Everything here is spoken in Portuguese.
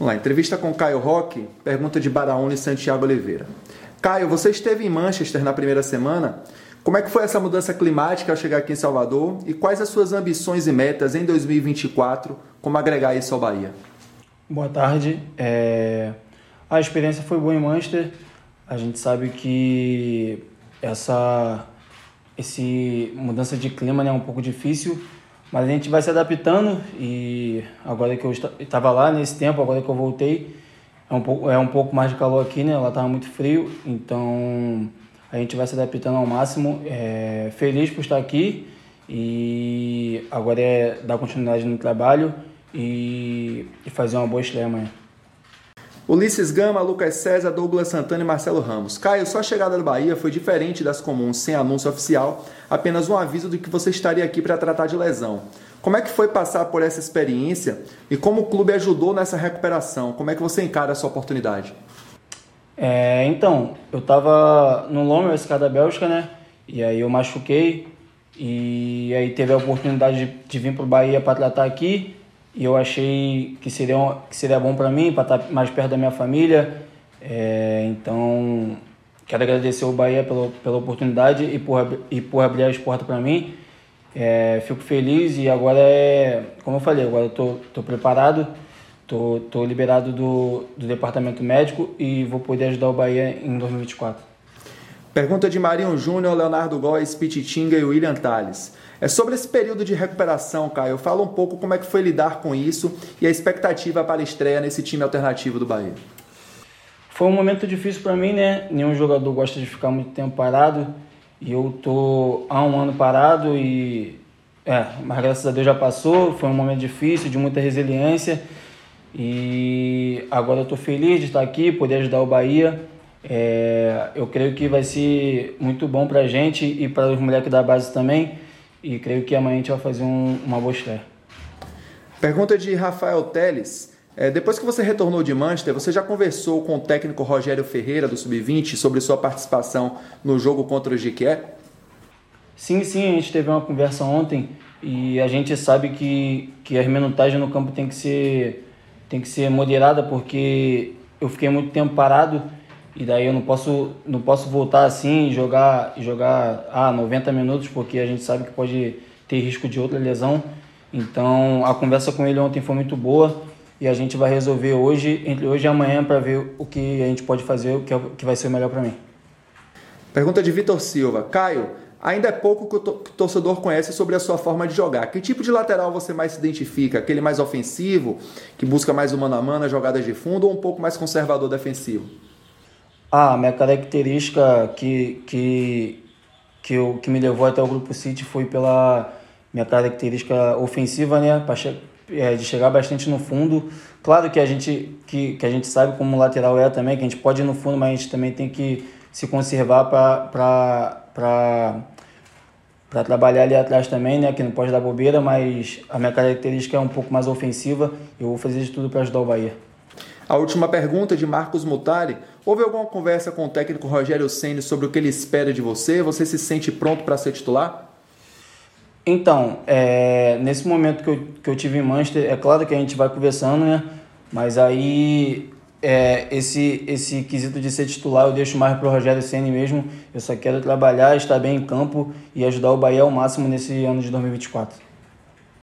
Lá, entrevista com Caio Roque, pergunta de Baraúna e Santiago Oliveira. Caio, você esteve em Manchester na primeira semana. Como é que foi essa mudança climática ao chegar aqui em Salvador e quais as suas ambições e metas em 2024, como agregar isso ao Bahia? Boa tarde. É... A experiência foi boa em Manchester. A gente sabe que essa esse mudança de clima né, é um pouco difícil, mas a gente vai se adaptando e agora que eu estava lá nesse tempo, agora que eu voltei, é um pouco, é um pouco mais de calor aqui, né? Lá estava muito frio, então a gente vai se adaptando ao máximo. É, feliz por estar aqui e agora é dar continuidade no trabalho e, e fazer uma boa estreia amanhã. Ulisses Gama, Lucas César, Douglas Santana e Marcelo Ramos. Caio, sua chegada do Bahia foi diferente das comuns, sem anúncio oficial, apenas um aviso de que você estaria aqui para tratar de lesão. Como é que foi passar por essa experiência e como o clube ajudou nessa recuperação? Como é que você encara essa oportunidade? É, então, eu estava no Lomer, SK da Bélgica, né? E aí eu machuquei e aí teve a oportunidade de, de vir para o Bahia para tratar aqui e eu achei que seria, que seria bom para mim, para estar tá mais perto da minha família. É, então, quero agradecer o Bahia pela, pela oportunidade e por, e por abrir as portas para mim. É, fico feliz e agora é, como eu falei, agora eu tô, tô preparado, tô, tô liberado do, do departamento médico e vou poder ajudar o Bahia em 2024. Pergunta de Marinho Júnior, Leonardo Góes, Pititinga e William Tales. É sobre esse período de recuperação, Caio. Fala um pouco como é que foi lidar com isso e a expectativa para a estreia nesse time alternativo do Bahia. Foi um momento difícil para mim, né? Nenhum jogador gosta de ficar muito tempo parado. E eu tô há um ano parado e é, mas graças a Deus já passou. Foi um momento difícil, de muita resiliência. E agora eu tô feliz de estar aqui, poder ajudar o Bahia. É, eu creio que vai ser muito bom para a gente e para os moleques da base também e creio que amanhã a gente vai fazer um, uma boa estreia. Pergunta de Rafael Teles. É, depois que você retornou de Manchester, você já conversou com o técnico Rogério Ferreira do Sub-20 sobre sua participação no jogo contra o Jiquié? Sim, sim, a gente teve uma conversa ontem e a gente sabe que, que a minutagem no campo tem que ser tem que ser moderada porque eu fiquei muito tempo parado e daí eu não posso, não posso voltar assim e jogar, jogar ah, 90 minutos, porque a gente sabe que pode ter risco de outra lesão. Então a conversa com ele ontem foi muito boa e a gente vai resolver hoje, entre hoje e amanhã, para ver o que a gente pode fazer, o que, é, que vai ser o melhor para mim. Pergunta de Vitor Silva. Caio, ainda é pouco que o torcedor conhece sobre a sua forma de jogar. Que tipo de lateral você mais se identifica? Aquele mais ofensivo, que busca mais o mano a mano, jogadas de fundo, ou um pouco mais conservador defensivo? Ah, minha característica que, que, que, eu, que me levou até o Grupo City foi pela minha característica ofensiva, né? É, de chegar bastante no fundo. Claro que a gente, que, que a gente sabe como lateral é também, que a gente pode ir no fundo, mas a gente também tem que se conservar para para trabalhar ali atrás também, né? Que não pode dar bobeira, mas a minha característica é um pouco mais ofensiva. Eu vou fazer de tudo para ajudar o Bahia. A última pergunta de Marcos Mutari. Houve alguma conversa com o técnico Rogério Ceni sobre o que ele espera de você? Você se sente pronto para ser titular? Então, é, nesse momento que eu, que eu tive em Manchester, é claro que a gente vai conversando, né? Mas aí é, esse, esse quesito de ser titular eu deixo mais para o Rogério Ceni mesmo. Eu só quero trabalhar, estar bem em campo e ajudar o Bahia ao máximo nesse ano de 2024.